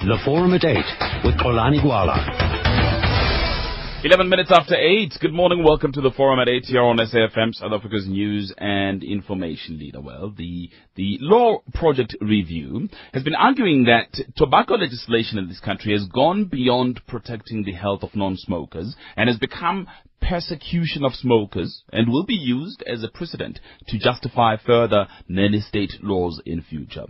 The Forum at 8 with Xolani Gwala. 11 minutes after 8. Good morning. Welcome to the Forum at 8 here on SAFM, South Africa's news and information leader. Well, the, the Law Project Review has been arguing that tobacco legislation in this country has gone beyond protecting the health of non-smokers and has become persecution of smokers and will be used as a precedent to justify further nanny state laws in future.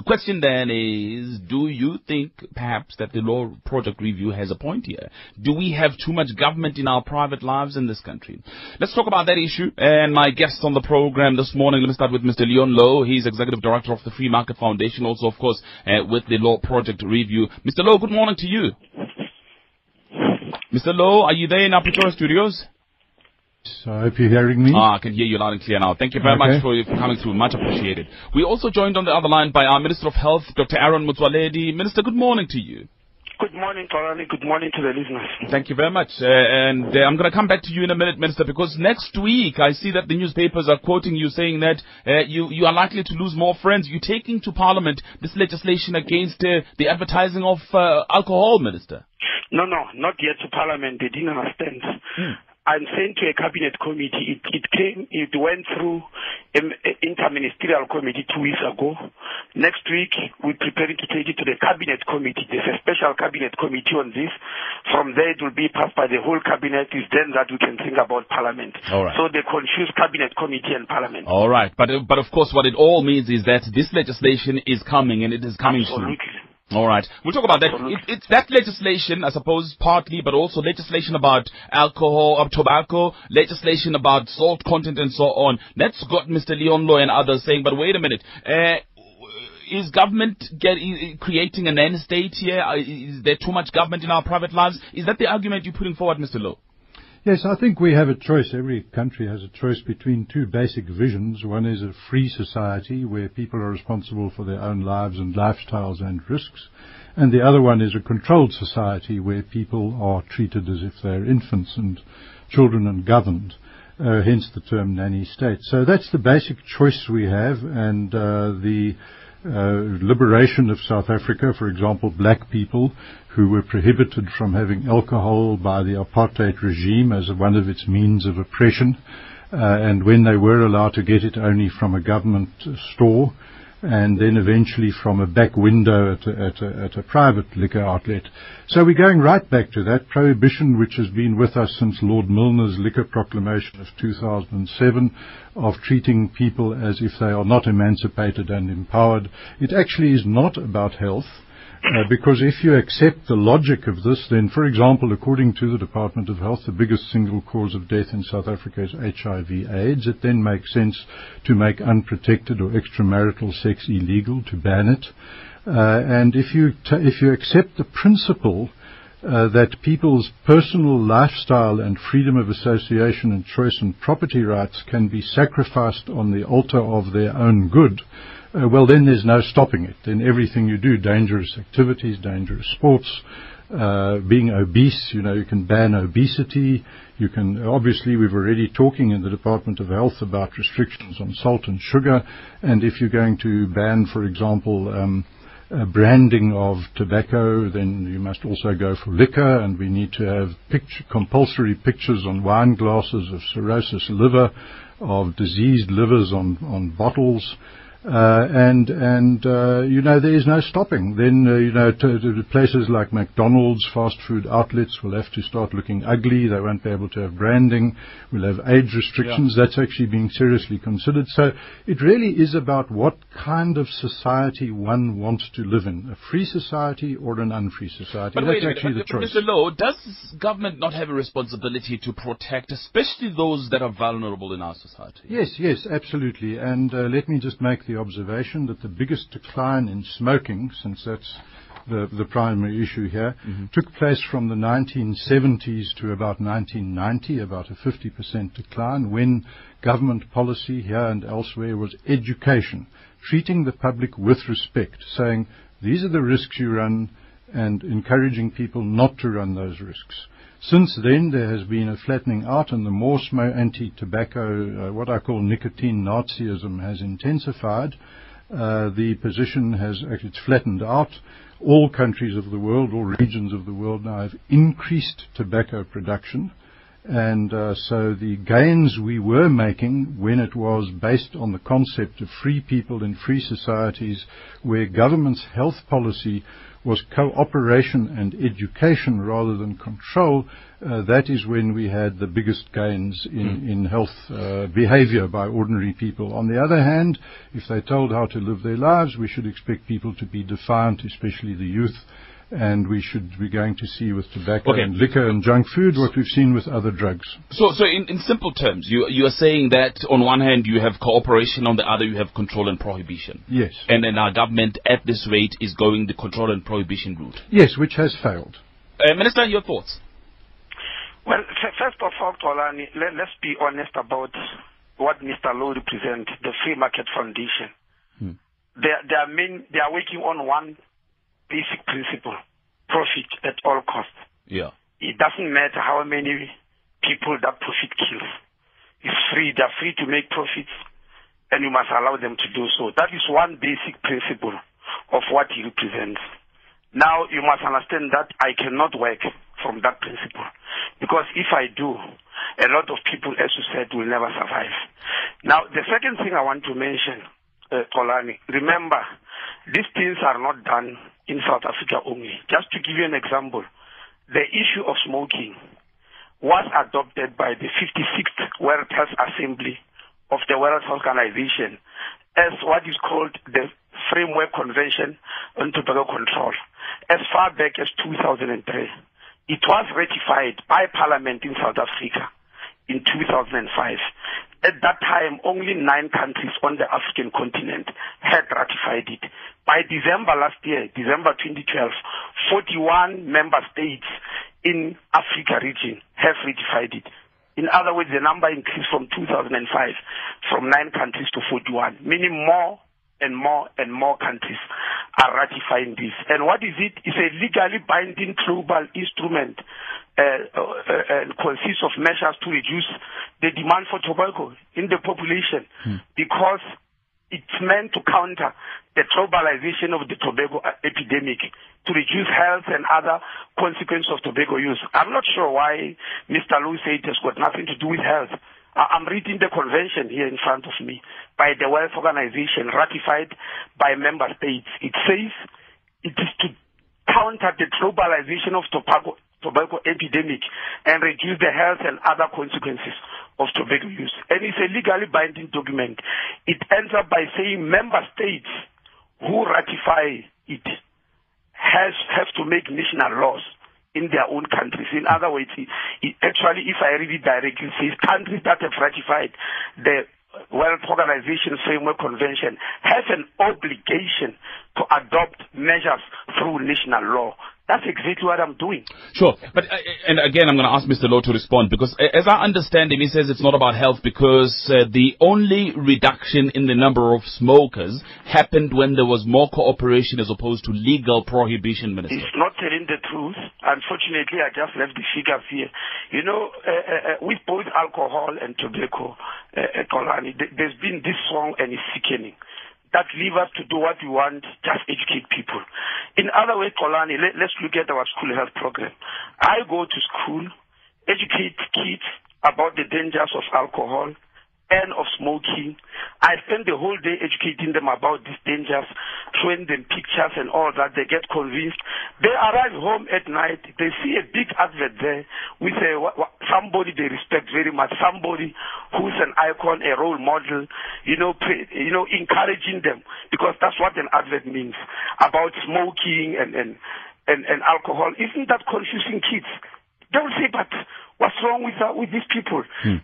The question then is, do you think perhaps that the law project review has a point here? Do we have too much government in our private lives in this country? Let's talk about that issue. And my guest on the program this morning, let me start with Mr. Leon Louw. He's Executive Director of the Free Market Foundation, also, of course, uh, with the law project review. Mr. Louw, good morning to you. Mr. Louw, are you there in our Pretoria studios? So I hope you're hearing me. Ah, I can hear you loud and clear now. Thank you very Okay. much for, for coming through. Much appreciated. We also joined on the other line by our Minister of Health, Dr. Aaron Motsoaledi. Minister, good morning to you. Good morning, Xolani. Good morning to the listeners. Thank you very much. Uh, and uh, I'm going to come back to you in a minute, Minister, because next week I see that the newspapers are quoting you saying that uh, you, you are likely to lose more friends. You're taking to Parliament this legislation against uh, the advertising of uh, alcohol, Minister. No, no, not yet to Parliament. They didn't understand. I'm sent to a cabinet committee. It, it came, it went through an interministerial committee two weeks ago. Next week, we're preparing to take it to the cabinet committee. There's a special cabinet committee on this. From there, it will be passed by the whole cabinet. It's then that we can think about Parliament. All right. So they confuse cabinet committee and Parliament. All right. But, but of course, what it all means is that this legislation is coming and it is coming soon. All right. We'll talk about that. It, it's that legislation, I suppose, partly, but also legislation about alcohol, uh, tobacco, legislation about salt content and so on. That's got Mr. Leon Louw and others saying, but wait a minute. Uh, is government get, i- creating an end state here? Uh, there too much government in our private lives? Is that the argument you're putting forward, Mr. Louw? Yes, I think we have a choice. Every country has a choice between two basic visions. One is a free society where people are responsible for their own lives and lifestyles and risks. And the other one is a controlled society where people are treated as if they're infants and children and governed. Uh, hence the term nanny state. So that's the basic choice we have, and uh, the liberation of South Africa, for example, black people who were prohibited from having alcohol by the apartheid regime as one of its means of oppression, uh, and when they were allowed to get it only from a government uh, store, and then eventually from a back window at a, at a, at a private liquor outlet. So we're going right back to that prohibition which has been with us since Lord Milner's liquor proclamation of 2007 of treating people as if they are not emancipated and empowered. It actually is not about health. Uh, because if you accept the logic of this, then, for example, according to the Department of Health, the biggest single cause of death in South Africa is HIV/AIDS. It then makes sense to make unprotected or extramarital sex illegal, to ban it. Uh, and if you ta if you accept the principle uh, that people's personal lifestyle and freedom of association and choice and property rights can be sacrificed on the altar of their own good, well, then there's no stopping it. Then everything you do, dangerous activities, dangerous sports, uh, being obese, you know, you can ban obesity. You can, obviously, we've already talking in the Department of Health about restrictions on salt and sugar. And if you're going to ban, for example, um, uh, branding of tobacco, then you must also go for liquor, and we need to have picture, compulsory pictures on wine glasses of cirrhosis liver, of diseased livers on, on bottles. Uh, and and uh, you know there is no stopping. Then uh, you know places like McDonald's, fast food outlets will have to start looking ugly. They won't be able to have branding. We'll have age restrictions. That's actually being seriously considered. So it really is about what kind of society one wants to live in: a free society or an unfree society. But That's wait a minute, actually the choice. Mr. Louw, does government not have a responsibility to protect, especially those that are vulnerable in our society? Yes, yes, absolutely. And uh, let me just make the observation that the biggest decline in smoking, since that's the, the primary issue here, mm-hmm. took place from the 1970s to about 1990, about a 50% decline, when government policy here and elsewhere was education, treating the public with respect, saying, these are the risks you run, and encouraging people not to run those risks. Since then, there has been a flattening out, and the more smo- anti-tobacco, uh, what I call nicotine Nazism, has intensified. Uh, the position has actually flattened out. all countries of the world, all regions of the world now have increased tobacco production. And uh, so the gains we were making when it was based on the concept of free people in free societies where government's health policy was cooperation and education rather than control, uh, that is when we had the biggest gains in, mm. in health uh, behavior by ordinary people. On the other hand, if they're told how to live their lives, we should expect people to be defiant, especially the youth, and we should be going to see with tobacco okay. and liquor and junk food what we've seen with other drugs. So, so in, in simple terms, you you are saying that on one hand you have cooperation, on the other you have control and prohibition. Yes. And then our government at this rate is going the control and prohibition route. Yes, which has failed. Uh, Minister, your thoughts? Well, first of all, Xolani, let, us be honest about what Mr. Louw represents, the Free Market Foundation. Hmm. They, they, are main, they are working on one basic principle profit at all costs. Yeah. It doesn't matter how many people that profit kills. It's free. They're free to make profits, and you must allow them to do so. That is one basic principle of what he represents. Now, you must understand that I cannot work from that principle. Because if I do, a lot of people, as you said, will never survive. Now, the second thing I want to mention, uh, Xolani, remember, these things are not done in South Africa only. Just to give you an example, the issue of smoking was adopted by the 56th World Health Assembly of the World Health Organization as what is called the Framework Convention on Tobacco Control as far back as 2003. It was ratified by Parliament in South Africa in 2005. At that time, only nine countries on the African continent had ratified it. By December last year, December 2012, 41 member states in Africa region have ratified it. In other words, the number increased from 2005 from nine countries to 41, meaning more and more and more countries are ratifying this. And what is it? It's a legally binding global instrument uh, uh, uh, consists of measures to reduce the demand for tobacco in the population hmm. because it's meant to counter the globalization of the tobacco epidemic to reduce health and other consequences of tobacco use. I'm not sure why Mr. Louw said it has got nothing to do with health. I'm reading the convention here in front of me by the World Organization ratified by member states. It says it is to counter the globalization of tobacco, tobacco epidemic and reduce the health and other consequences of tobacco use. And it's a legally binding document. It ends up by saying member states who ratify it has have to make national laws in their own countries. In other words, it, it actually, if I read it directly, it says countries that have ratified the World Organization Framework Convention have an obligation to adopt measures through national law. That's exactly what I'm doing. Sure. But, uh, and again, I'm going to ask Mr. Louw to respond because uh, as I understand him, he says it's not about health because uh, the only reduction in the number of smokers happened when there was more cooperation as opposed to legal prohibition, Minister. He's not telling the truth. Unfortunately, I just left the figures here. You know, uh, uh, uh with both alcohol and tobacco, uh, there's been this song and it's sickening that leave us to do what we want, just educate people. In other words, Xolani, let, let's look at our school health program. I go to school, educate kids about the dangers of alcohol, and of smoking. I spend the whole day educating them about these dangers, showing them pictures and all that. They get convinced. They arrive home at night. They see a big advert there with a, somebody they respect very much, somebody who's an icon, a role model, you know, you know, encouraging them because that's what an advert means about smoking and, and, and, and alcohol. Isn't that confusing kids? They'll say, but what's wrong with, uh, with these people? Hmm.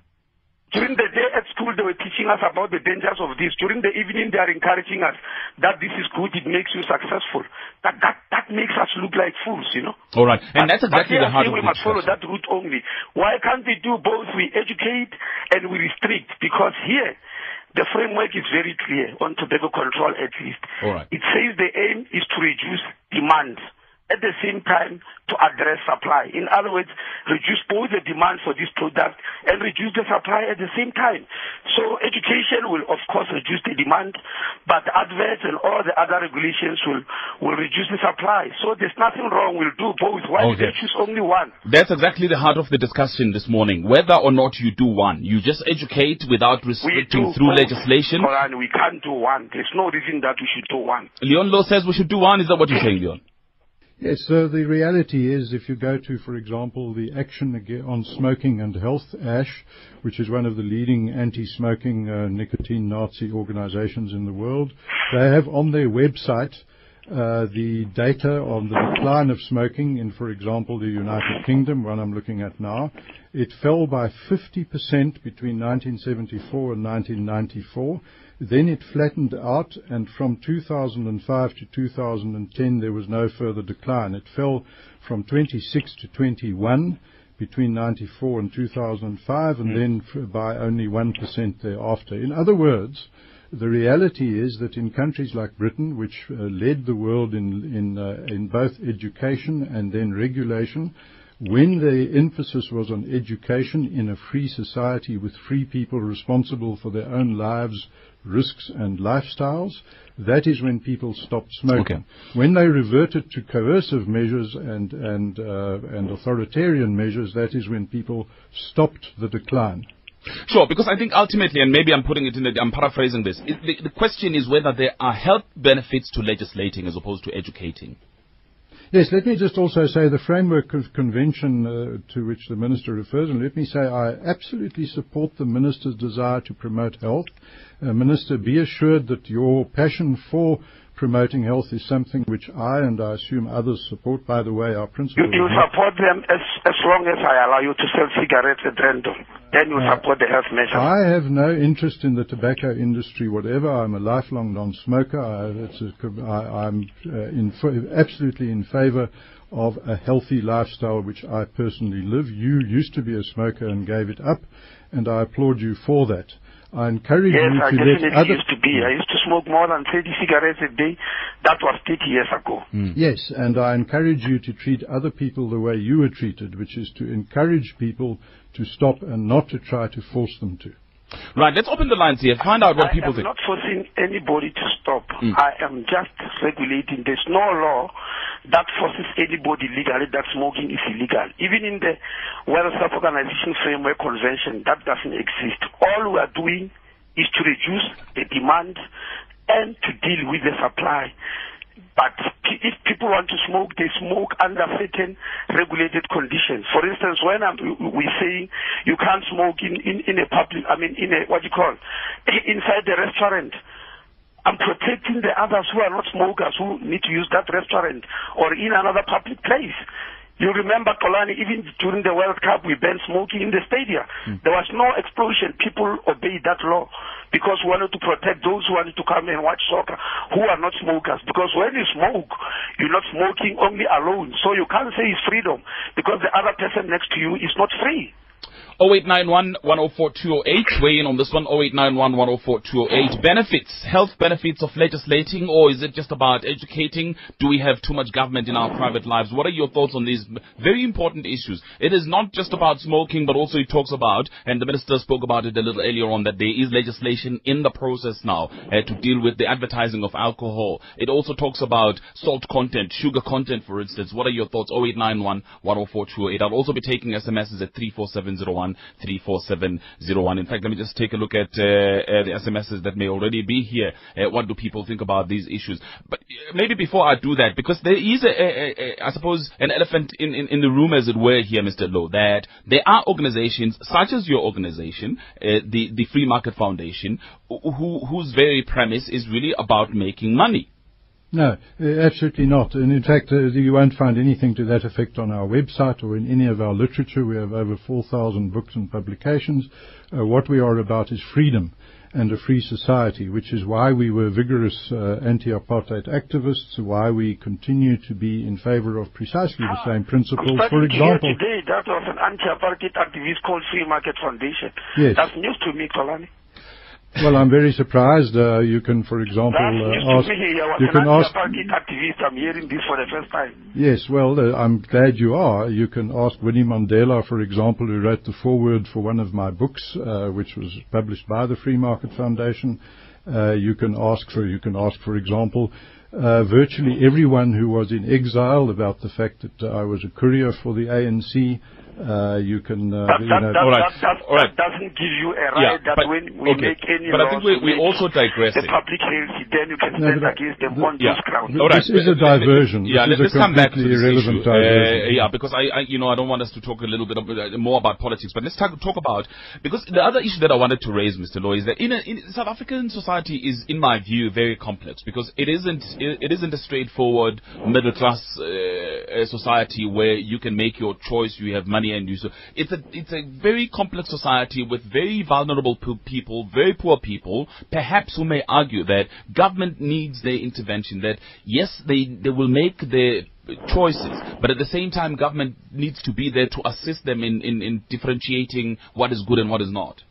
During the day at school, they were teaching us about the dangers of this. During the evening, they are encouraging us that this is good, it makes you successful. That that that makes us look like fools, you know. All right, and but, that's exactly the heart of We must follow that route only. Why can't we do both? We educate and we restrict because here the framework is very clear on tobacco control at least. Right. It says the aim is to reduce demand. At the same time to address supply. In other words, reduce both the demand for this product and reduce the supply at the same time. So education will of course reduce the demand, but adverts and all the other regulations will, will reduce the supply. So there's nothing wrong. We'll do both. Why okay. choose only one? That's exactly the heart of the discussion this morning. Whether or not you do one, you just educate without restricting through both. legislation. we can't do one. There's no reason that we should do one. Leon Louw says we should do one. Is that what you're saying, Leon? Yes, so the reality is if you go to, for example, the Action on Smoking and Health, ASH, which is one of the leading anti-smoking uh, nicotine Nazi organizations in the world, they have on their website uh, the data on the decline of smoking in, for example, the United Kingdom, one I'm looking at now. It fell by 50% between 1974 and 1994. Then it flattened out, and from 2005 to 2010, there was no further decline. It fell from 26 to 21 between 94 and 2005, and mm. then by only 1% thereafter. In other words, the reality is that in countries like Britain, which uh, led the world in, in, uh, in both education and then regulation, when the emphasis was on education in a free society with free people responsible for their own lives, risks and lifestyles, that is when people stopped smoking. Okay. When they reverted to coercive measures and, and, uh, and authoritarian measures, that is when people stopped the decline. Sure, because I think ultimately, and maybe I'm putting it in, the, I'm paraphrasing this, it, the, the question is whether there are health benefits to legislating as opposed to educating. Yes, let me just also say the framework of convention uh, to which the minister refers, and let me say I absolutely support the minister's desire to promote health. Uh, minister, be assured that your passion for promoting health is something which I and I assume others support. By the way, our principal. You, you support them as, as long as I allow you to sell cigarettes at random. Then you uh, support the health measures. I have no interest in the tobacco industry, whatever. I'm a lifelong non-smoker. I, am uh, in, absolutely in favor of a healthy lifestyle, which I personally live. You used to be a smoker and gave it up, and I applaud you for that. I encourage yes, you I to definitely let other... used to be. I used to smoke more than 30 cigarettes a day. That was 30 years ago. Mm. Yes, and I encourage you to treat other people the way you were treated, which is to encourage people to stop and not to try to force them to. Right, let's open the lines here. Find out what I people think. I'm not forcing anybody to stop. Mm. I am just regulating. There's no law that forces anybody legally that smoking is illegal. Even in the World Health Organization Framework Convention, that doesn't exist. All we are doing is to reduce the demand and to deal with the supply. But if people want to smoke, they smoke under certain regulated conditions. For instance, when I'm, we're saying you can't smoke in, in, in a public, I mean, in a, what do you call, inside the restaurant. I'm protecting the others who are not smokers who need to use that restaurant or in another public place. You remember, Xolani, even during the World Cup, we banned smoking in the stadium. Mm. There was no explosion. People obeyed that law because we wanted to protect those who wanted to come and watch soccer who are not smokers. Because when you smoke, you're not smoking only alone. So you can't say it's freedom because the other person next to you is not free. 0891 104 Weigh in on this one. 0891 104 Benefits, health benefits of legislating, or is it just about educating? Do we have too much government in our private lives? What are your thoughts on these very important issues? It is not just about smoking, but also it talks about, and the minister spoke about it a little earlier on, that there is legislation in the process now uh, to deal with the advertising of alcohol. It also talks about salt content, sugar content, for instance. What are your thoughts? 0891 104 I'll also be taking SMSs at 34701. 34701. In fact, let me just take a look at uh, uh, the SMSs that may already be here. Uh, what do people think about these issues? But uh, maybe before I do that, because there is, a, a, a, I suppose, an elephant in, in, in, the room, as it were, here, Mr. Louw, that there are organizations such as your organization, uh, the, the Free Market Foundation, who, whose very premise is really about making money. No, uh, absolutely not. And in fact, uh, you won't find anything to that effect on our website or in any of our literature. We have over 4,000 books and publications. Uh, what we are about is freedom and a free society, which is why we were vigorous uh, anti-apartheid activists, why we continue to be in favor of precisely the same principles. For example, today that was an anti-apartheid activist called Free Market Foundation. Yes. That's news to me, Xolani. Well, I'm very surprised. Uh, you can, for example, uh, ask. You can ask. Activist. I'm hearing this for the first time. Yes, well, uh, I'm glad you are. You can ask Winnie Mandela, for example, who wrote the foreword for one of my books, uh, which was published by the Free Market Foundation. Uh, you can ask for. You can ask, for example. Uh, virtually everyone who was in exile about the fact that I was a courier for the ANC, uh, you can, uh, that, you know, all right. That, all right. doesn't give you a right yeah, that but, when we okay. make any But I think we, we also digress. The public health, then you can stand no, against them the, on yeah. those grounds. All right. This is a diversion. Yeah, this let's come back to this irrelevant issue. Uh, yeah, because I, I, you know, I don't want us to talk a little bit uh, more about politics, but let's talk, talk about because the other issue that I wanted to raise, Mr. Louw, is that in, a, in South African society is, in my view, very complex because it isn't it, it isn't a straightforward middle class uh, society where you can make your choice, you have money, and you so it's a it's a very complex society with very vulnerable people, very poor people, perhaps who may argue that government needs their intervention, that yes, they, they will make their choices, but at the same time, government needs to be there to assist them in, in, in differentiating what is good and what is not.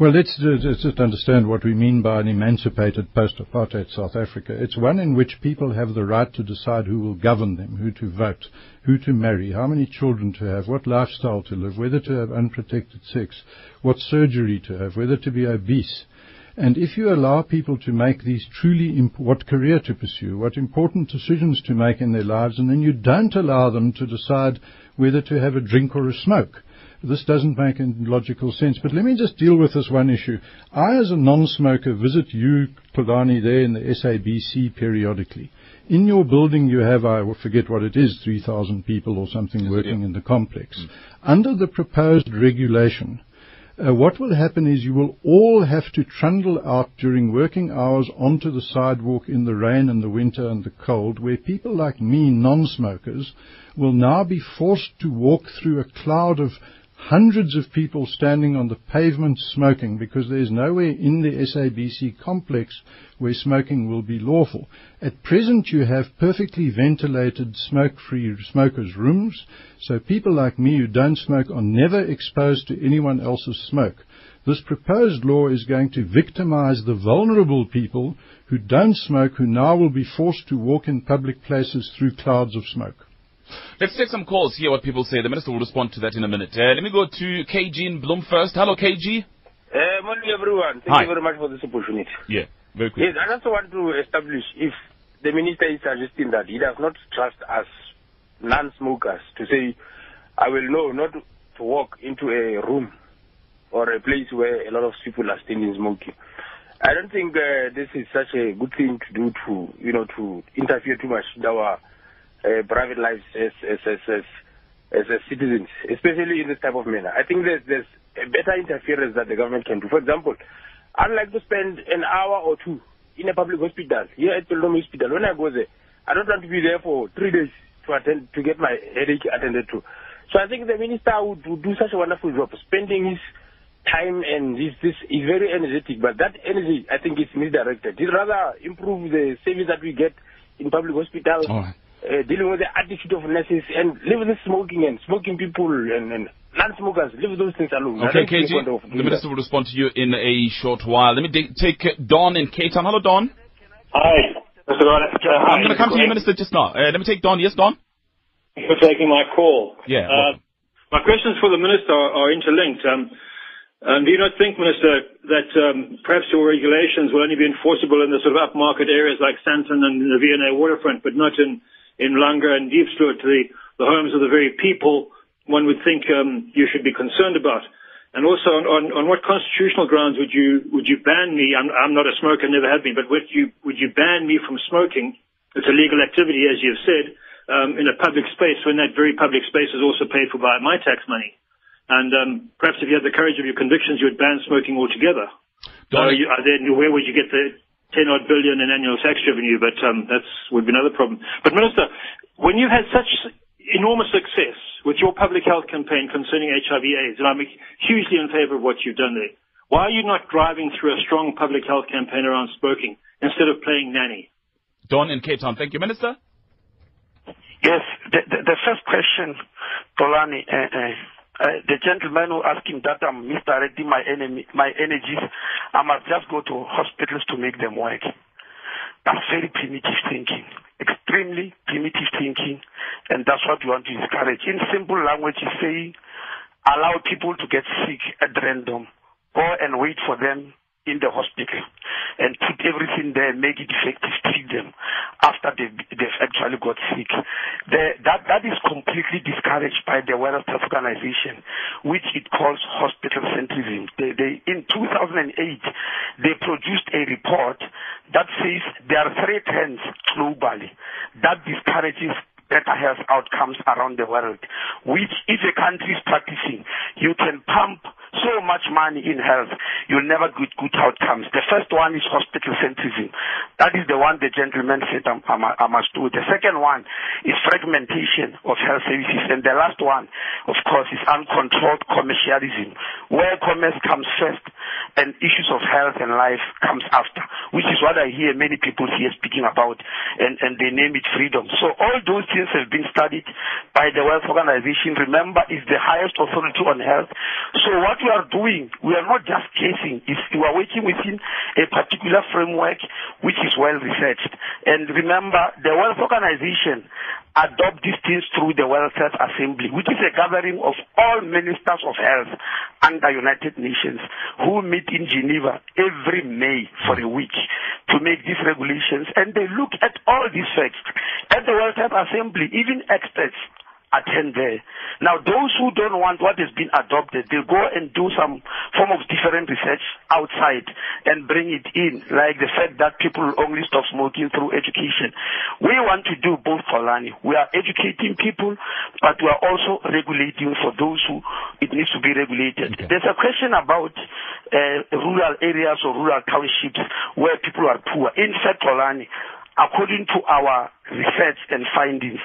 Well, let's, let's just understand what we mean by an emancipated post-apartheid South Africa. It's one in which people have the right to decide who will govern them, who to vote, who to marry, how many children to have, what lifestyle to live, whether to have unprotected sex, what surgery to have, whether to be obese. And if you allow people to make these truly imp- what career to pursue, what important decisions to make in their lives, and then you don't allow them to decide whether to have a drink or a smoke, this doesn't make any logical sense. But let me just deal with this one issue. I, as a non-smoker, visit you, Xolani, there in the SABC periodically. In your building, you have, I forget what it is, 3,000 people or something working in the complex. Mm. Under the proposed regulation, uh, what will happen is you will all have to trundle out during working hours onto the sidewalk in the rain and the winter and the cold, where people like me, non-smokers, will now be forced to walk through a cloud of hundreds of people standing on the pavement smoking because there's nowhere in the SABC complex where smoking will be lawful. At present, you have perfectly ventilated smoke-free smokers' rooms, so people like me who don't smoke are never exposed to anyone else's smoke. This proposed law is going to victimize the vulnerable people who don't smoke, who now will be forced to walk in public places through clouds of smoke. Let's take some calls, hear what people say. The minister will respond to that in a minute. Uh, let me go to KG in Bloem first. Hello, KG. Uh, morning, everyone. Thank Hi. you very much for this opportunity. Yeah, very quick. Yes, I just want to establish if the minister is suggesting that he does not trust us non-smokers to say, I will know not to walk into a room or a place where a lot of people are standing smoking. I don't think uh, this is such a good thing to do to, you know, to interfere too much in our uh, private lives as as as as, as citizens, especially in this type of manner. I think there's there's a better interference that the government can do. For example, I'd like to spend an hour or two in a public hospital here at Pelom Hospital. When I go there, I don't want to be there for three days to attend to get my headache attended to. So I think the minister would, would do such a wonderful job, spending his time and this this is very energetic, but that energy I think is misdirected. He'd rather improve the service that we get in public hospitals uh, dealing with the attitude of nurses and leave the smoking and smoking people and, and non-smokers, leave those things alone. Okay, KG, the minister will respond to you in a short while. Let me take Don in Cape Town. Hello, Don. Hi. Mr. Uh, I'm going to come to you, Minister, just now. Uh, let me take Don. Yes, Don? Thanks for taking my call. Yeah. Uh, my questions for the Minister are, are interlinked. Um, um, do you not think, Minister, that um, perhaps your regulations will only be enforceable in the sort of upmarket areas like Sandton and the V&A waterfront, but not in in Langa and Diepsloot, the, the homes of the very people one would think um, you should be concerned about. And also, on, on, on what constitutional grounds would you would you ban me? I'm, I'm not a smoker, never have been, but would you would you ban me from smoking? It's a legal activity, as you've said, um, in a public space when that very public space is also paid for by my tax money. And um, perhaps if you had the courage of your convictions, you would ban smoking altogether. So you, then where would you get the 10 odd billion in annual tax revenue, but um, that's would be another problem. But Minister, when you had such enormous success with your public health campaign concerning HIV AIDS, and I'm hugely in favor of what you've done there, why are you not driving through a strong public health campaign around smoking instead of playing nanny? Don in Cape Town. Thank you, Minister. Yes, the, the, the first question, Xolani, uh, uh, uh, the gentleman who asked him that I'm misdirecting my enemy, my energies. I must just go to hospitals to make them work. That's very primitive thinking, extremely primitive thinking, and that's what we want to discourage. In simple language, is saying allow people to get sick at random, go and wait for them in the hospital and put everything there, make it effective, treat them after they've, they've actually got sick. The, that, that is completely discouraged by the World Health Organization, which it calls hospital centrism. They, they, in 2008, they produced a report that says there are three trends globally that discourages better health outcomes around the world, which if a country is practicing, you can pump so much money in health, you'll never get good outcomes. The first one is hospital centrism. That is the one the gentleman said I, I, I must do. The second one is fragmentation of health services. And the last one, of course, is uncontrolled commercialism, where commerce comes first and issues of health and life comes after, which is what I hear many people here speaking about, and, and they name it freedom. So all those things have been studied by the World Organization. Remember, is the highest authority on health. So what we are doing, we are not just guessing. It's, we are working within a particular framework which is well researched. And remember, the World Organization adopt these things through the World Health Assembly, which is a gathering of all ministers of health under United Nations who meet in Geneva every May for a week to make these regulations. And they look at all these facts. At the World Health Assembly, even experts attend there. Now, those who don't want what has been adopted, they go and do some form of different research outside and bring it in, like the fact that people only stop smoking through education. We want to do both, Xolani. We are educating people, but we are also regulating for those who it needs to be regulated. Okay. There's a question about uh, rural areas or rural townships where people are poor. In fact, Xolani, according to our research and findings,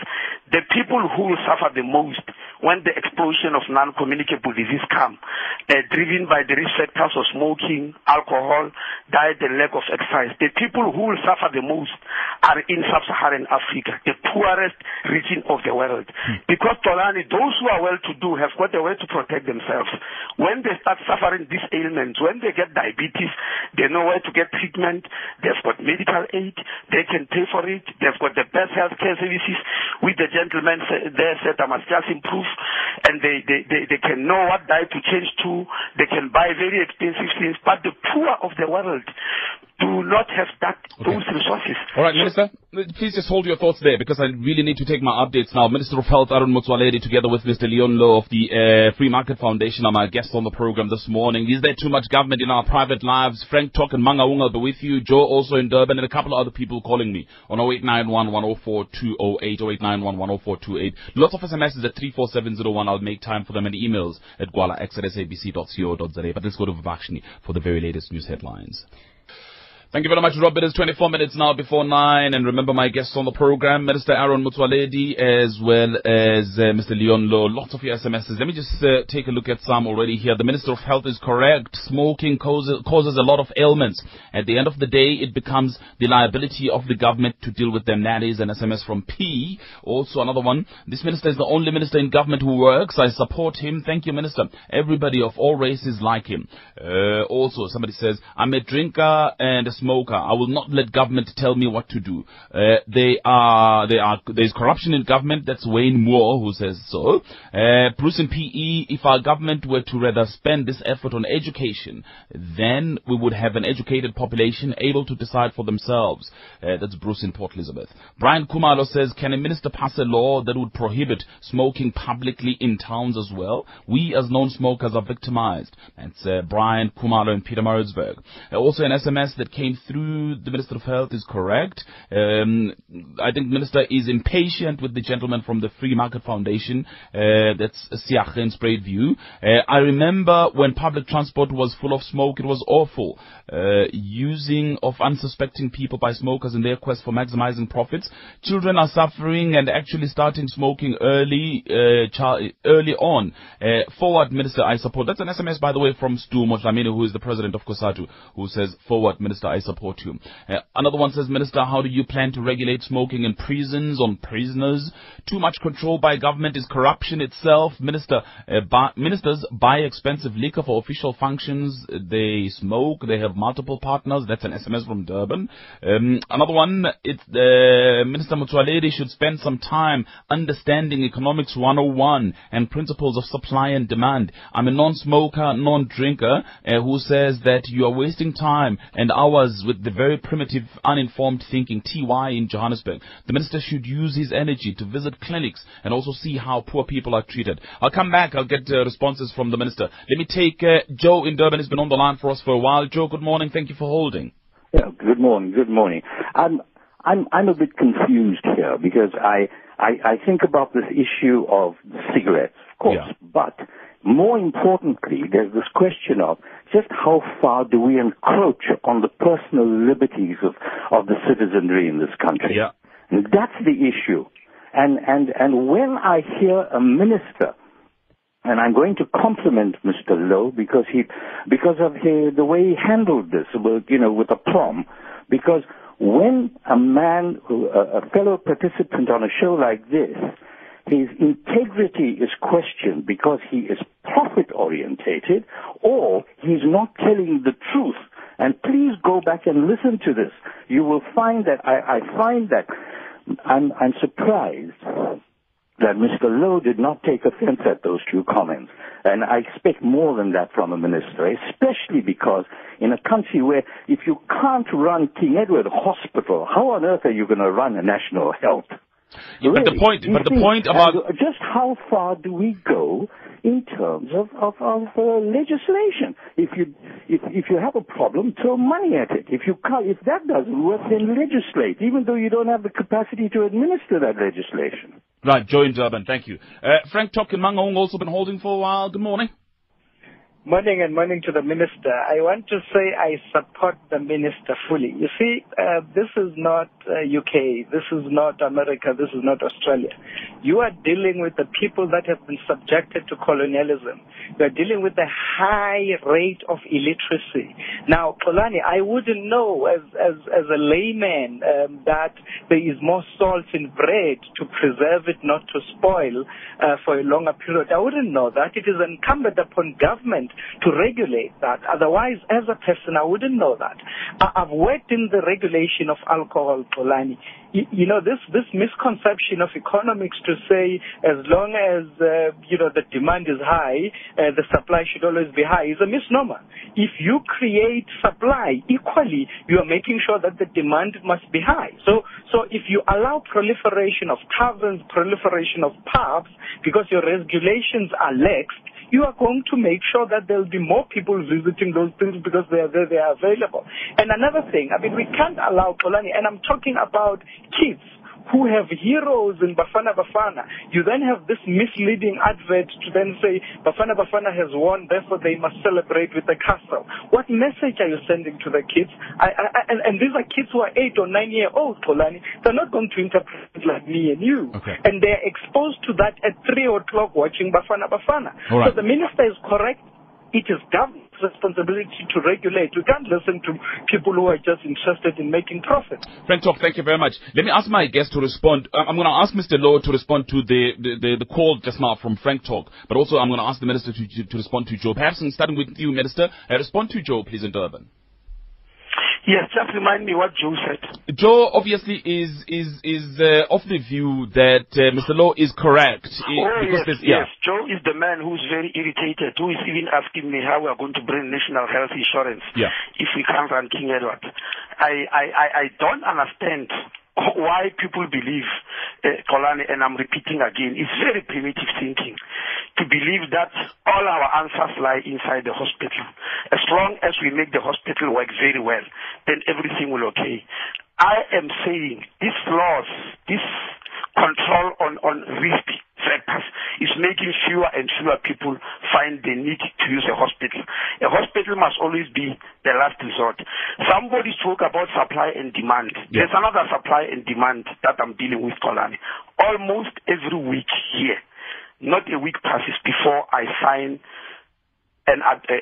the people who suffer the most when the explosion of non-communicable disease come, uh, driven by the risk factors of smoking, alcohol, diet, and lack of exercise, the people who will suffer the most are in sub-Saharan Africa, the poorest region of the world. Hmm. Because Xolani, those who are well-to-do have got a way to protect themselves. When they start suffering these ailments, when they get diabetes, they know where to get treatment. They've got medical aid. They can pay for it. They've got the best healthcare services. With the gentleman there said, I must just improve. And they, they, they, they can know what diet to change to. They can buy very expensive things. But the poor of the world do not have that okay. those resources. All right, Minister, please just hold your thoughts there because I really need to take my updates now. Minister of Health Aaron Motsoaledi together with Mr. Leon Louw of the uh, Free Market Foundation are my guests on the program this morning. Is there too much government in our private lives? Frank Talk and Mangaung will be with you. Joe also in Durban and a couple of other people calling me on 0891 104 208 0891 104 28. Lots of SMSs at 34701. I'll make time for them and emails at gwalax But let's go to Vivakshini for the very latest news headlines. Thank you very much, Rob. It is 24 minutes now before 9. And remember my guests on the program, Minister Aaron Motsoaledi, as well as uh, Mr. Leon Louw. Lots of your SMSs. Let me just uh, take a look at some already here. The Minister of Health is correct. Smoking causes, causes a lot of ailments. At the end of the day, it becomes the liability of the government to deal with them. That is an SMS from P. Also another one. This minister is the only minister in government who works. I support him. Thank you, Minister. Everybody of all races like him. Uh, also, somebody says, I'm a drinker and a smoker. I will not let government tell me what to do. Uh, they are, they are, there's corruption in government. That's Wayne Moore who says so. Uh, Bruce and PE, if our government were to rather spend this effort on education, then we would have an educated population able to decide for themselves. Uh, that's Bruce in Port Elizabeth. Brian Kumalo says, can a minister pass a law that would prohibit smoking publicly in towns as well? We as non-smokers are victimized. That's uh, Brian Kumalo in Pietermaritzburg. Uh, also an SMS that came came through the Minister of Health is correct. Um, I think Minister is impatient with the gentleman from the Free Market Foundation. Uh, that's Siach in Spruit View. Uh, I remember when public transport was full of smoke, it was awful. Uh, using of unsuspecting people by smokers in their quest for maximizing profits. Children are suffering and actually starting smoking early, uh, early on. Uh, forward, Minister, I support. That's an SMS, by the way, from S'dumo Dlamini, who is the president of COSATU, who says, forward, Minister, I I support you. Uh, another one says, Minister, how do you plan to regulate smoking in prisons on prisoners? Too much control by government is corruption itself. Minister, uh, ministers buy expensive liquor for official functions. They smoke. They have multiple partners. That's an SMS from Durban. Um, another one, it's uh, Minister Motsoaledi should spend some time understanding economics 101 and principles of supply and demand. I'm a non-smoker, non-drinker uh, who says that you are wasting time and hours with the very primitive, uninformed thinking. TY in Johannesburg. The minister should use his energy to visit clinics and also see how poor people are treated. I'll come back. I'll get uh, responses from the minister. Let me take uh, Joe in Durban. He's been on the line for us for a while. Joe, good morning. Thank you for holding. Yeah, good morning. Good morning. I'm I'm I'm a bit confused here because I I, I think about this issue of cigarettes, of course, Yeah. but more importantly, there's this question of just how far do we encroach on the personal liberties of, of the citizenry in this country? Yeah. And that's the issue. And, and, and when I hear a minister, and I'm going to compliment Mr. Louw because he, because of his, the way he handled this, with, you know, with aplomb, because when a man, a fellow participant on a show like this, his integrity is questioned because he is profit orientated or he's not telling the truth. And please go back and listen to this. You will find that I, I find that I'm, I'm surprised that Mr. Louw did not take offense at those two comments. And I expect more than that from a minister, especially because in a country where if you can't run King Edward Hospital, how on earth are you going to run a national health? Yeah, but the point, but the point about just how far do we go in terms of of, of uh, legislation? If you if if you have a problem, throw money at it. If you can't, if that doesn't work, then legislate, even though you don't have the capacity to administer that legislation. right, Joe in Durban. Thank you. Uh, Frank Talk in Mangaung also been holding for a while. Good morning. Morning and morning to the minister. I want to say I support the minister fully. You see, uh, this is not uh, UK, this is not America, this is not Australia. You are dealing with the people that have been subjected to colonialism. You are dealing with a high rate of illiteracy. Now, Xolani, I wouldn't know as as as a layman um, that there is more salt in bread to preserve it, not to spoil uh, for a longer period. I wouldn't know that. It is incumbent upon government to regulate that. Otherwise, as a person, I wouldn't know that. I- I've worked in the regulation of alcohol, Xolani. You, you know, this, this misconception of economics to say as long as, uh, you know, the demand is high, uh, the supply should always be high is a misnomer. If you create supply, equally, you are making sure that the demand must be high. So, so if you allow proliferation of taverns, proliferation of pubs, because your regulations are lax, you are going to make sure that there will be more people visiting those things because they are there, they are available. And another thing, I mean, we can't allow Xolani, and I'm talking about kids who have heroes in Bafana Bafana. You then have this misleading advert to then say Bafana Bafana has won, therefore they must celebrate with the castle. What message are you sending to the kids? I, I, I- and, and these are kids who are eight or nine year old, Xolani. They're not going to interpret like me and you. Okay. And they're exposed to that at three o'clock watching Bafana Bafana. Right. So the minister is correct. It is government's responsibility to regulate. We can't listen to people who are just interested in making profit. Frank Talk, thank you very much. Let me ask my guest to respond. Uh, I'm going to ask Mr. Louw to respond to the, the, the, call just now from Frank Talk, but also I'm going to ask the Minister to, to, to respond to Joe. Perhaps starting with you, Minister. Uh, respond to Joe, please, in Durban. Yes, just remind me what Joe said. Joe obviously is is is uh, of the view that uh, Mr. Louw is correct Oh, yes, yeah. yes. Joe is the man who's very irritated, who is even asking me how we are going to bring national health insurance Yeah. if we can't run King Edward. I, I, I, I don't understand why people believe, uh, Xolani, and I'm repeating again, it's very primitive thinking to believe that all our answers lie inside the hospital. As long as we make the hospital work very well, then everything will okay. I am saying these laws, this control on, on risk factors is making fewer and fewer people find the need to use a hospital. A hospital must always be the last resort. Somebody spoke about supply and demand. Yeah. There's another supply and demand that I'm dealing with, Xolani. Almost every week here, not a week passes before I sign and uh, uh,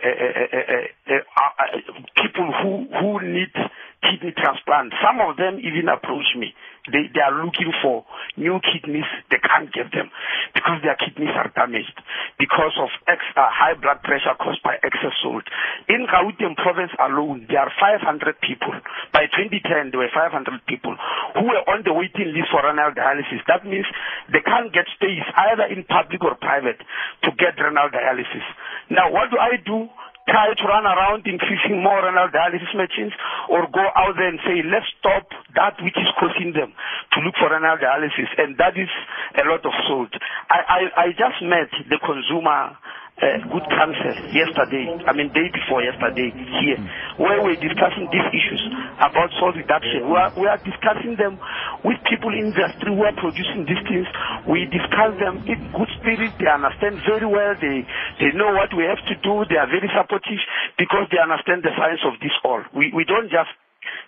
uh, uh, people who who need kidney transplant. Some of them even approach me. They they are looking for new kidneys. They can't get them because their kidneys are damaged because of ex, uh, high blood pressure caused by excess salt. In Gauteng province alone, there are 500 people. By 2010, there were 500 people who were on the waiting list for renal dialysis. That means they can't get space either in public or private to get renal dialysis. Now, what do I do? try to run around increasing more renal dialysis machines or go out there and say, let's stop that which is causing them to look for renal dialysis. And that is a lot of salt. I, I, I just met the consumer uh, good counsel yesterday, I mean day before yesterday here, where we're discussing these issues about salt reduction. We are, we are discussing them with people in the industry who are producing these things. We discuss them in good spirit. They understand very well. They, they know what we have to do. They are very supportive because they understand the science of this all. We, we don't just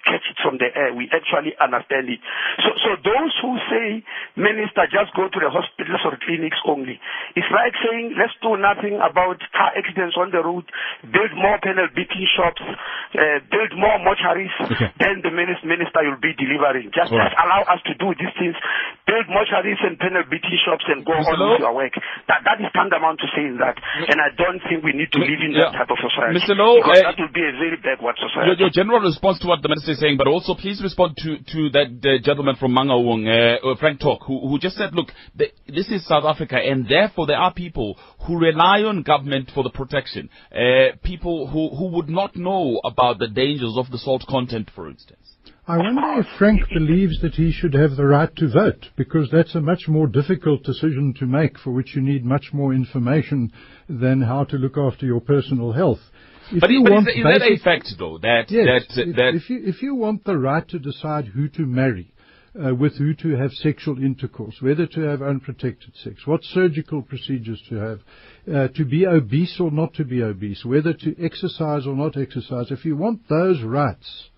catch it from the air. We actually understand it. So, so those who say, Minister, just go to the hospitals or clinics only, it's like saying, let's do nothing about car accidents on the road, build more panel beating shops, uh, build more mortuaries, Okay. then the minister, will be delivering. Just, right. just allow us to do these things, build mortuaries and panel beating shops and go Mr. on Louw? with your work. That, that is tantamount to saying that. And I don't think we need to live in Yeah. that type of society. Mr. Louw, because uh, that will be a very backward Your, society. your general response to what the minister is saying, but also please respond to, to that uh, gentleman from Mangaung, uh, uh, Frank Talk, who, who just said, look, the, this is South Africa, and therefore there are people who rely on government for the protection. Uh, people who, who would not know about the dangers of the salt content, for instance. I wonder if Frank believes that he should have the right to vote, because that's a much more difficult decision to make, for which you need much more information than how to look after your personal health. If But, you but is, want that- is that a fact, though, that, Yes, that, if, that if you if you want the right to decide who to marry, uh, with who to have sexual intercourse, whether to have unprotected sex, what surgical procedures to have, uh, to be obese or not to be obese, whether to exercise or not exercise, if you want those rights,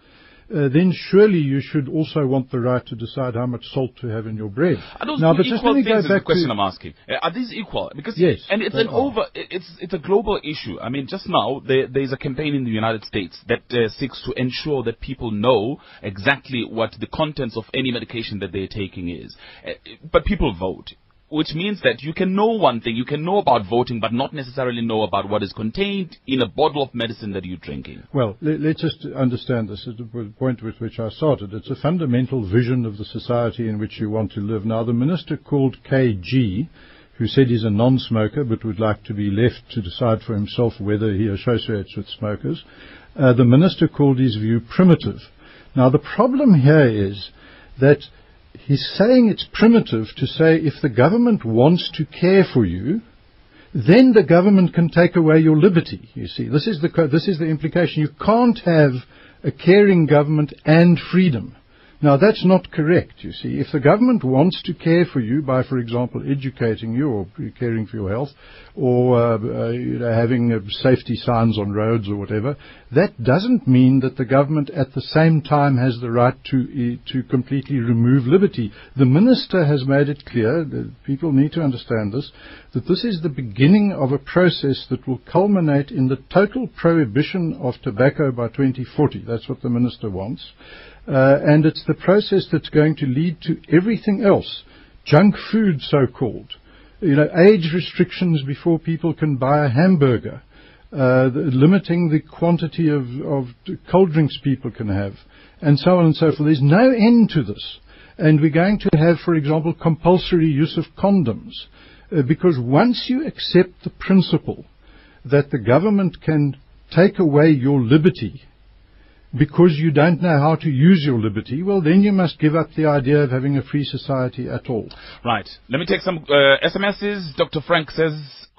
then surely you should also want the right to decide how much salt to have in your bread. Are those now, but just let me go? Is the question to I'm asking. Uh, are these equal? Because Yes, and it's an are. over. It's it's a global issue. I mean, just now there there is a campaign in the United States that uh, seeks to ensure that people know exactly what the contents of any medication that they're taking is. Uh, but people vote. Which means that you can know one thing, you can know about voting, but not necessarily know about what is contained in a bottle of medicine that you're drinking. Well, let, let's just understand this at the point with which I started. It's a fundamental vision of the society in which you want to live. Now, the minister called KG, who said he's a non-smoker but would like to be left to decide for himself whether he associates with smokers, uh, the minister called his view primitive. Now, the problem here is that he's saying it's primitive to say if the government wants to care for you, then the government can take away your liberty. You see, this is the this is the implication. You can't have a caring government and freedom. Now that's not correct. You see, if the government wants to care for you by, for example, educating you or caring for your health, or uh, uh, you know, having uh, safety signs on roads or whatever, that doesn't mean that the government at the same time has the right to uh, to completely remove liberty. The minister has made it clear that people need to understand this that this is the beginning of a process that will culminate in the total prohibition of tobacco by 2040. That's what the minister wants. Uh, and it's the process that's going to lead to everything else. Junk food, so called. You know, age restrictions before people can buy a hamburger. Uh, limiting the quantity of, of cold drinks people can have. And so on and so forth. There's no end to this. And we're going to have, for example, compulsory use of condoms. Uh, because once you accept the principle that the government can take away your liberty because you don't know how to use your liberty, well, then you must give up the idea of having a free society at all. Right. Let me take some uh, SMSs. Dr. Frank says,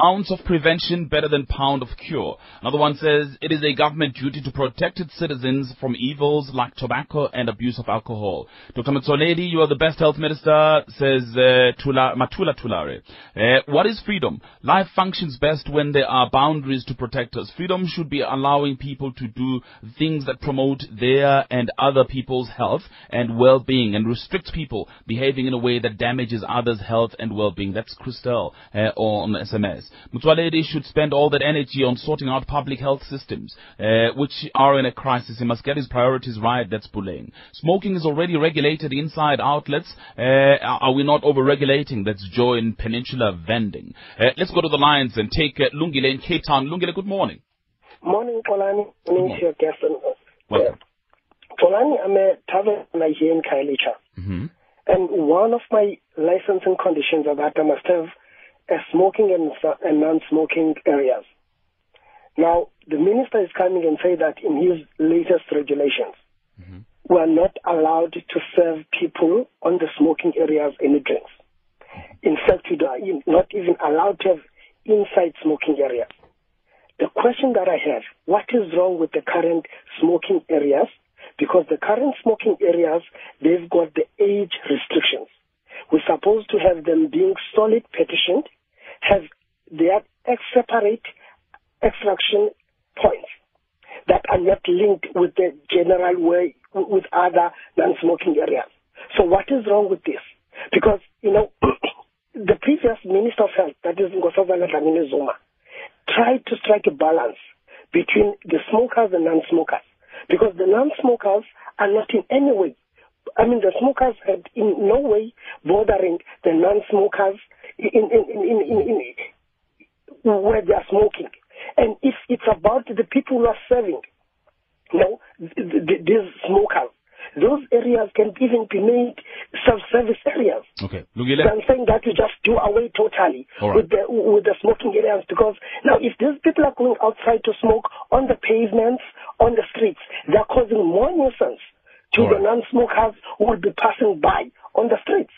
ounce of prevention better than pound of cure. Another one says, it is a government duty to protect its citizens from evils like tobacco and abuse of alcohol. Dr. Motsoaledi, you are the best health minister, says uh, Tula, Matula Tulare. Uh, what is freedom? Life functions best when there are boundaries to protect us. Freedom should be allowing people to do things that promote their and other people's health and well-being and restrict people behaving in a way that damages others' health and well-being. That's Christelle uh, on SMS. Motsoaledi should spend all that energy on sorting out public health systems, uh, which are in a crisis. He must get his priorities right. That's Puleng. Smoking is already regulated inside outlets. Uh, are we not over-regulating? That's Joy in Peninsula Vending. Uh, let's go to the lines and take uh, Lungile in Cape Town. Lungile, good morning. Morning, Xolani. Morning, your guest. Welcome. Xolani, I'm a tavern here in Khayelitsha. Mm-hmm. And one of my licensing conditions is that I must have smoking and, and non-smoking areas. Now, the minister is coming and say that in his latest regulations, Mm-hmm. we are not allowed to serve people on the smoking areas any drinks. In fact, we are not even allowed to have inside smoking areas. The question that I have, what is wrong with the current smoking areas? Because the current smoking areas, they've got the age restrictions. We're supposed to have them being solid petitioned, have their separate extraction points that are not linked with the general way with other non-smoking areas. So what is wrong with this? Because, you know, the previous Minister of Health, that is Nkosazana Dlamini Zuma, tried to strike a balance between the smokers and non-smokers. Because the non-smokers are not in any way, I mean, the smokers are in no way bothering the non-smokers in, in, in, in, in, where they are smoking. And if it's about the people who are serving, you know, th- th- these smokers, those areas can even be made self-service areas. Okay. So Lungile. I'm saying that we just do away totally All right. with the with the smoking areas because now if these people are going outside to smoke on the pavements, on the streets, they're causing more nuisance to All the right. non-smokers who will be passing by on the streets.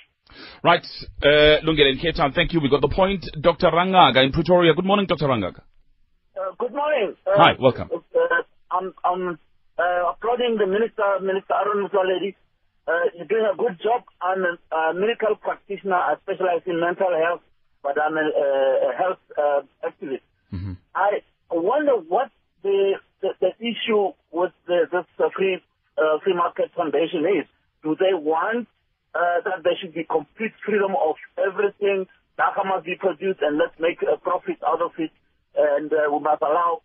Right. Uh, Lungile in Cape Town. Thank you. We got the point. Dr. Rangaga in Pretoria. Good morning, Dr. Rangaga. Uh, good morning. Uh, Hi, welcome. Uh, I'm, I'm uh, applauding the minister, Minister Aaron Motsoaledi. Uh, he's doing a good job. I'm a, medical practitioner. I specialize in mental health, but I'm a, a health uh, activist. Mm-hmm. I wonder what the the, the issue with the, this uh, free uh, free market foundation is. Do they want uh, that there should be complete freedom of everything? Data must be produced and let's make a profit out of it. And uh, we must allow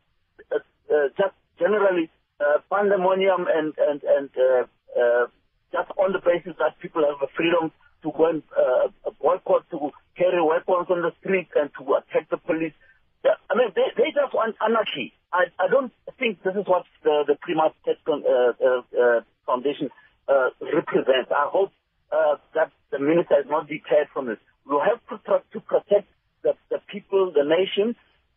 uh, uh, just generally uh, pandemonium and and and uh, uh, just on the basis that people have the freedom to go and uh, boycott, to carry weapons on the street and to attack the police. I mean, they, they just want anarchy. I, I don't think this is what the, the Prima Tech uh, uh, uh, Foundation uh, represents. I hope uh, that the minister is not deterred from this. We have to, pro- to protect the, the people, the nation,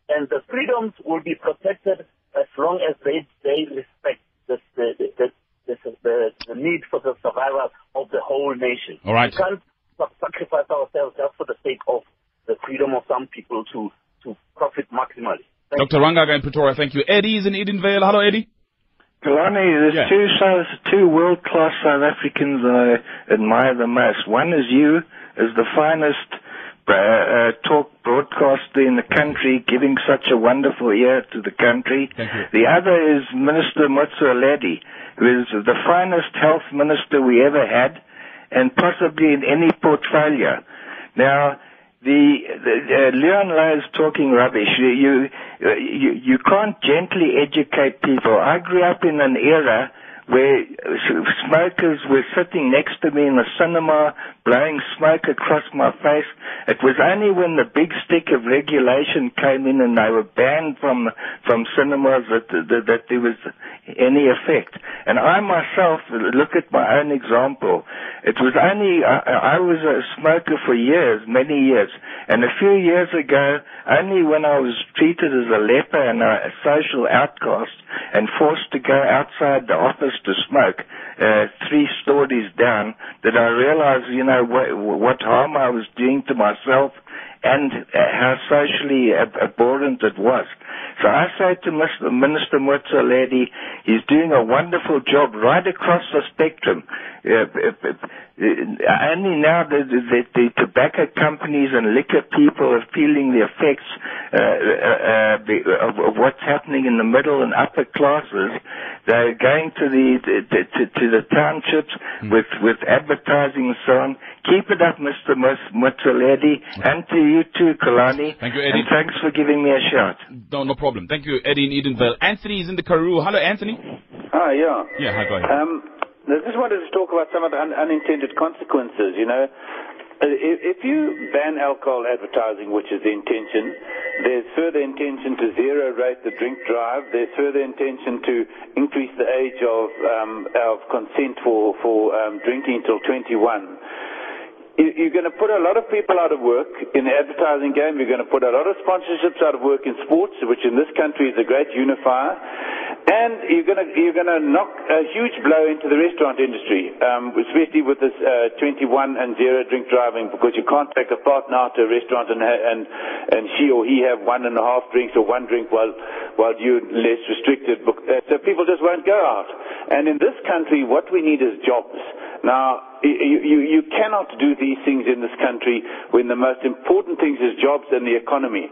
and the freedoms will be protected as long as they, they respect the, the, the, the, the, the need for the survival of the whole nation. All right. We can't sacrifice ourselves just for the sake of the freedom of some people to, to profit maximally. Thank Dr. Rangaga in Pretoria. Thank you. Eddie is in Edenvale. Hello, Eddie. Xolani, there's Yeah. two South, two world-class South Africans that I admire the most. One is you, as the finest uh, uh, talk broadcaster in the country, giving such a wonderful ear to the country. The other is Minister Motsoaledi, who is the finest health minister we ever had, and possibly in any portfolio. Now, the, the uh, Leon Louw is talking rubbish. You you you can't gently educate people. I grew up in an era where smokers were sitting next to me in the cinema, blowing smoke across my face. It was only when the big stick of regulation came in and they were banned from from cinemas that that, that there was any effect. And I myself look at my own example. It was only I, I was a smoker for years, many years, and a few years ago, only when I was treated as a leper and a, a social outcast and forced to go outside the office to smoke, uh, three stories down, that I realized, you know, what, what harm I was doing to myself and uh, how socially abhorrent it was. So I say to Mr. Minister Motsoaledi, he's doing a wonderful job right across the spectrum. Uh, uh, uh, only now the, the, the, tobacco companies and liquor people are feeling the effects uh, of, of, what's happening in the middle and upper classes. They're going to the to, the townships mm. with with advertising and so on. Keep it up, Mr. Motsoaledi, and to you too, Xolani. Thank you, Eddie. And thanks for giving me a shot. No, no problem. Thank you, Eddie in Edenvale. Anthony is in the Karoo. Hello, Anthony. Hi, yeah. Yeah, hi, go ahead. Um, I just wanted to talk about some of the un- unintended consequences. You know, uh, if you ban alcohol advertising, which is the intention, there's further intention to zero rate the drink drive. There's further intention to increase the age of um, of consent for for um, drinking until 21 you're going to put a lot of people out of work in the advertising game. You're going to put a lot of sponsorships out of work in sports, which in this country is a great unifier. And you're going to you're going to knock a huge blow into the restaurant industry, um, especially with this uh, 21 and zero drink driving, because you can't take a partner out to a restaurant and and and she or he have one and a half drinks or one drink while while you're less restricted. Uh, so people just won't go out. And in this country, what we need is jobs. Now, you, you, you cannot do these things in this country when the most important things is jobs and the economy.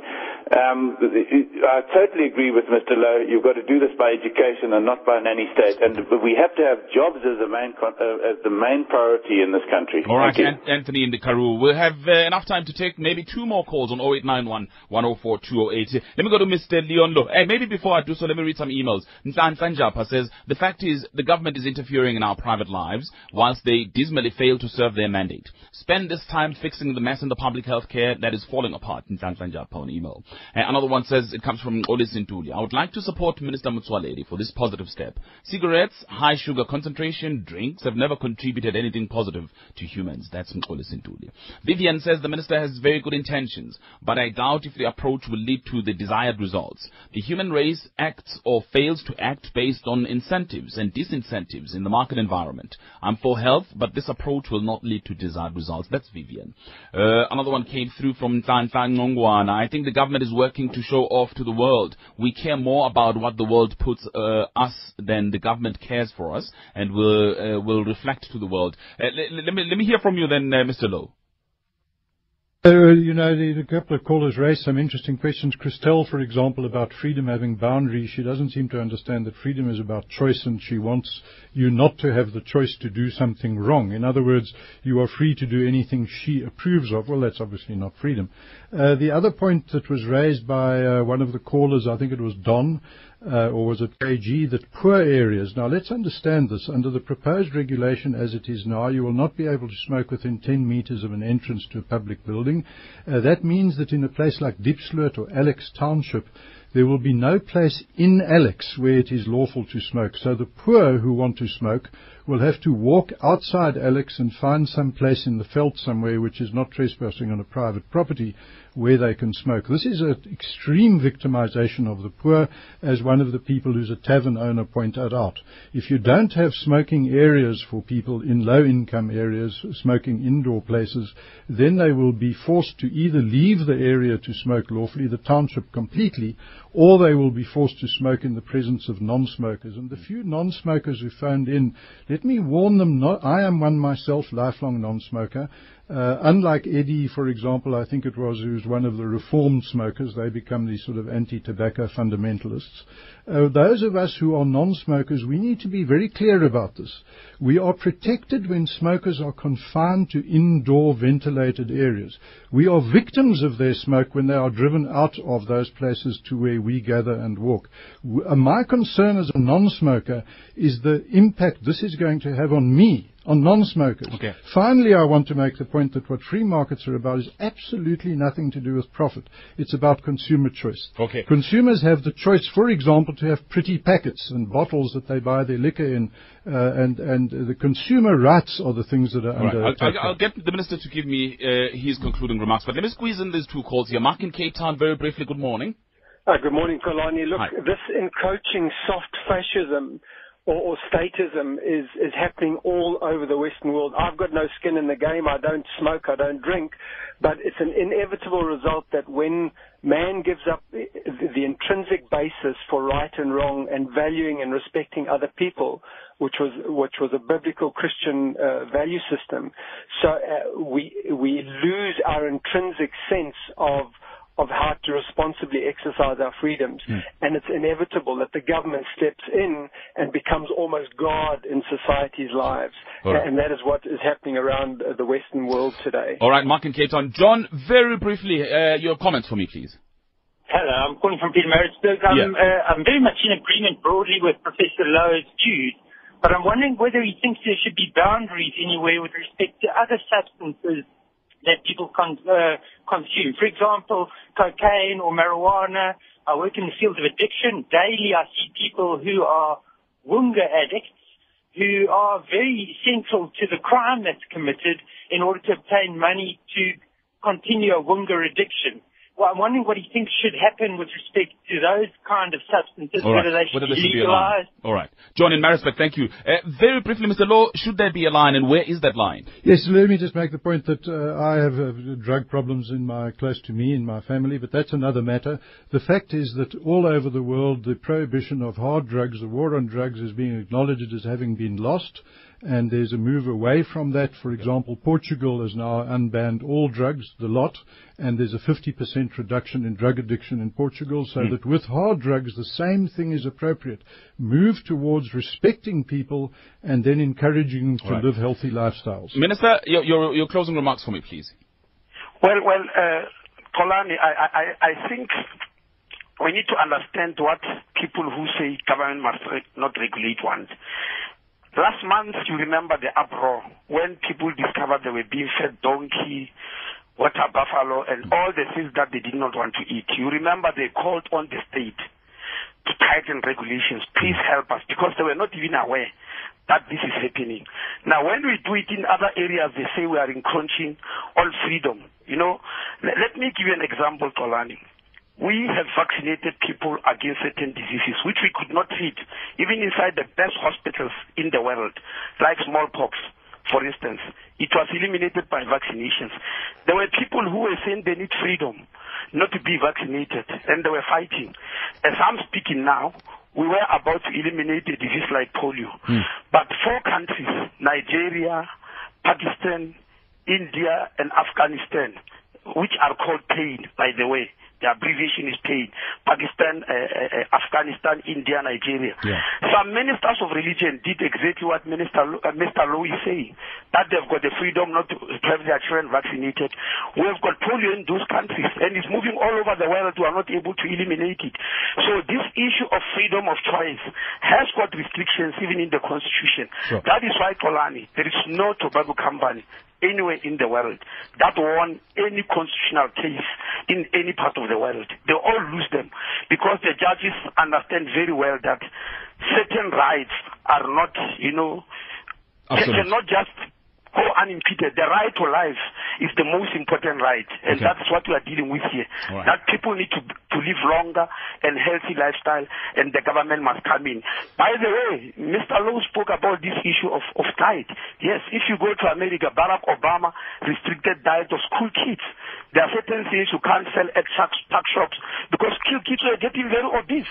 Um, I totally agree with Mr. Louw. You've got to do this by education and not by nanny state. And we have to have jobs as the main uh, as the main priority in this country. All right, An- Anthony in the Karoo. We'll have uh, enough time to take maybe two more calls on 0891 104 208. Let me go to Mr. Leon Louw. Hey, maybe before I do so, let me read some emails. Ntan Sanjapa says the fact is the government is interfering in our private lives whilst they dismally fail to serve their mandate. Spend this time fixing the mess in the public health care that is falling apart. Sanjapa on email. And another one says it comes from Olis Ntuli. I would like to support Minister Motsoaledi for this positive step. Cigarettes, high sugar concentration, drinks have never contributed anything positive to humans. That's from Olis Ntuli. Vivian says the minister has very good intentions, but I doubt if the approach will lead to the desired results. The human race acts or fails to act based on incentives and disincentives in the market environment. I'm for health, but this approach will not lead to desired results. That's Vivian. Uh, another one came through from Tan Ngongwana. I think the government is working to show off to the world. We care more about what the world puts uh, us than the government cares for us, and will uh, will reflect to the world. Uh, let, let, me let me hear from you then, uh, Mr. Louw. You know, the, couple of callers raised some interesting questions. Christelle, for example, about freedom having boundaries. She doesn't seem to understand that freedom is about choice and she wants you not to have the choice to do something wrong. In other words, you are free to do anything she approves of. Well, that's obviously not freedom. Uh, the other point that was raised by uh, one of the callers, I think it was Don, or was it KG, that poor areas. Now, let's understand this. Under the proposed regulation as it is now, you will not be able to smoke within 10 meters of an entrance to a public building. Uh, that means that in a place like Diepsloot or Alex Township, there will be no place in Alex where it is lawful to smoke. So the poor who want to smoke will have to walk outside Alex and find some place in the veld somewhere which is not trespassing on a private property where they can smoke. This is an extreme victimization of the poor, as one of the people who's a tavern owner pointed out. If you don't have smoking areas for people in low income areas, smoking indoor places, then they will be forced to either leave the area to smoke lawfully, the township completely, or they will be forced to smoke in the presence of non-smokers. And the few non-smokers who phoned in, let me warn them, not, I am one myself, lifelong non-smoker, unlike Eddie, for example, I think it was, who's one of the reformed smokers, they become these sort of anti-tobacco fundamentalists. Uh, those of us who are non-smokers, we need to be very clear about this. We are protected when smokers are confined to indoor ventilated areas. We are victims of their smoke when they are driven out of those places to where we gather and walk. Uh, my concern as a non-smoker is the impact this is going to have on me on non-smokers. Okay. Finally, I want to make the point that what free markets are about is absolutely nothing to do with profit. It's about consumer choice. Okay. Consumers have the choice, for example, to have pretty packets and bottles that they buy their liquor in, uh, and and the consumer rights are the things that are All under right. attack. I'll, I'll, get the minister to give me uh, his concluding remarks, but let me squeeze in these two calls here. Mark in Cape Town, very briefly. Good morning. Uh, good morning, Xolani. Look, Hi. this encroaching soft fascism or, or statism is, is happening all over the Western world. I've got no skin in the game. I don't smoke. I don't drink. But it's an inevitable result that when man gives up the intrinsic basis for right and wrong and valuing and respecting other people, which was which was a biblical Christian uh, value system. So uh, we we lose our intrinsic sense of of how to responsibly exercise our freedoms. Hmm. And it's inevitable that the government steps in and becomes almost God in society's lives. All right. And that is what is happening around uh, the Western world today. All right, Mark and Cape Town. John, very briefly, uh, your comments for me, please. Hello, I'm calling from Pietermaritzburg. I'm, Yeah. uh, I'm very much in agreement broadly with Professor Louw's views, but I'm wondering whether he thinks there should be boundaries anywhere with respect to other substances that people con- uh, consume. For example, cocaine or marijuana. I work in the field of addiction. Daily I see people who are Wunga addicts who are very central to the crime that's committed in order to obtain money to continue a Wunga addiction. Well, I'm wondering what he thinks should happen with respect to those kind of substances, All right. whether they should Whether be should be legalized. All right. John in Maritzburg, thank you. Uh, very briefly, Mr. Louw, should there be a line and where is that line? Yes, let me just make the point that uh, I have uh, drug problems in my close to me in my family, but that's another matter. The fact is that all over the world, the prohibition of hard drugs, the war on drugs, is being acknowledged as having been lost, and there's a move away from that. For example, Portugal has now unbanned all drugs, the lot, and there's a 50% reduction in drug addiction in Portugal, so Hmm. that with hard drugs, the same thing is appropriate. Move towards respecting people and then encouraging them to All right. live healthy lifestyles. Minister, your, your, your closing remarks for me, please. Well, well, uh, Xolani, I, I, I think we need to understand what people who say government must re- not regulate want. Last month, you remember the uproar when people discovered they were being fed donkey, water buffalo, and all the things that they did not want to eat. You remember they called on the state to tighten regulations. Please help us because they were not even aware that this is happening. Now, when we do it in other areas, they say we are encroaching on freedom. You know, let, me give you an example, Xolani. We have vaccinated people against certain diseases which we could not treat, even inside the best hospitals in the world, like smallpox, for instance. It was eliminated by vaccinations. There were people who were saying they need freedom not to be vaccinated, and they were fighting. As I'm speaking now, we were about to eliminate a disease like polio. Hmm. But four countries, Nigeria, Pakistan, India, and Afghanistan, which are called PAIN, by the way, the abbreviation is PAIN, Pakistan, uh, uh, Afghanistan, India, Nigeria. Yeah. Some ministers of religion did exactly what Minister, uh, Mr. Louw is saying, that they've got the freedom not to, have their children vaccinated. We have got polio in those countries, and it's moving all over the world. We are not able to eliminate it. So this issue of freedom of choice has got restrictions even in the constitution. Sure. That is why, Xolani, there is no tobacco company anywhere in the world that won any constitutional case in any part of the world. They all lose them because the judges understand very well that certain rights are not, you know, Absolutely. cannot just go unimpeded. The right to life is the most important right, and Okay. that's what we are dealing with here. Right. That people need to to live longer and healthy lifestyle, and the government must come in. By the way, Mr. Louw spoke about this issue of of diet. Yes, if you go to America, Barack Obama restricted diet of school kids. There are certain things you can't sell at tuck shops because school kids are getting very obese.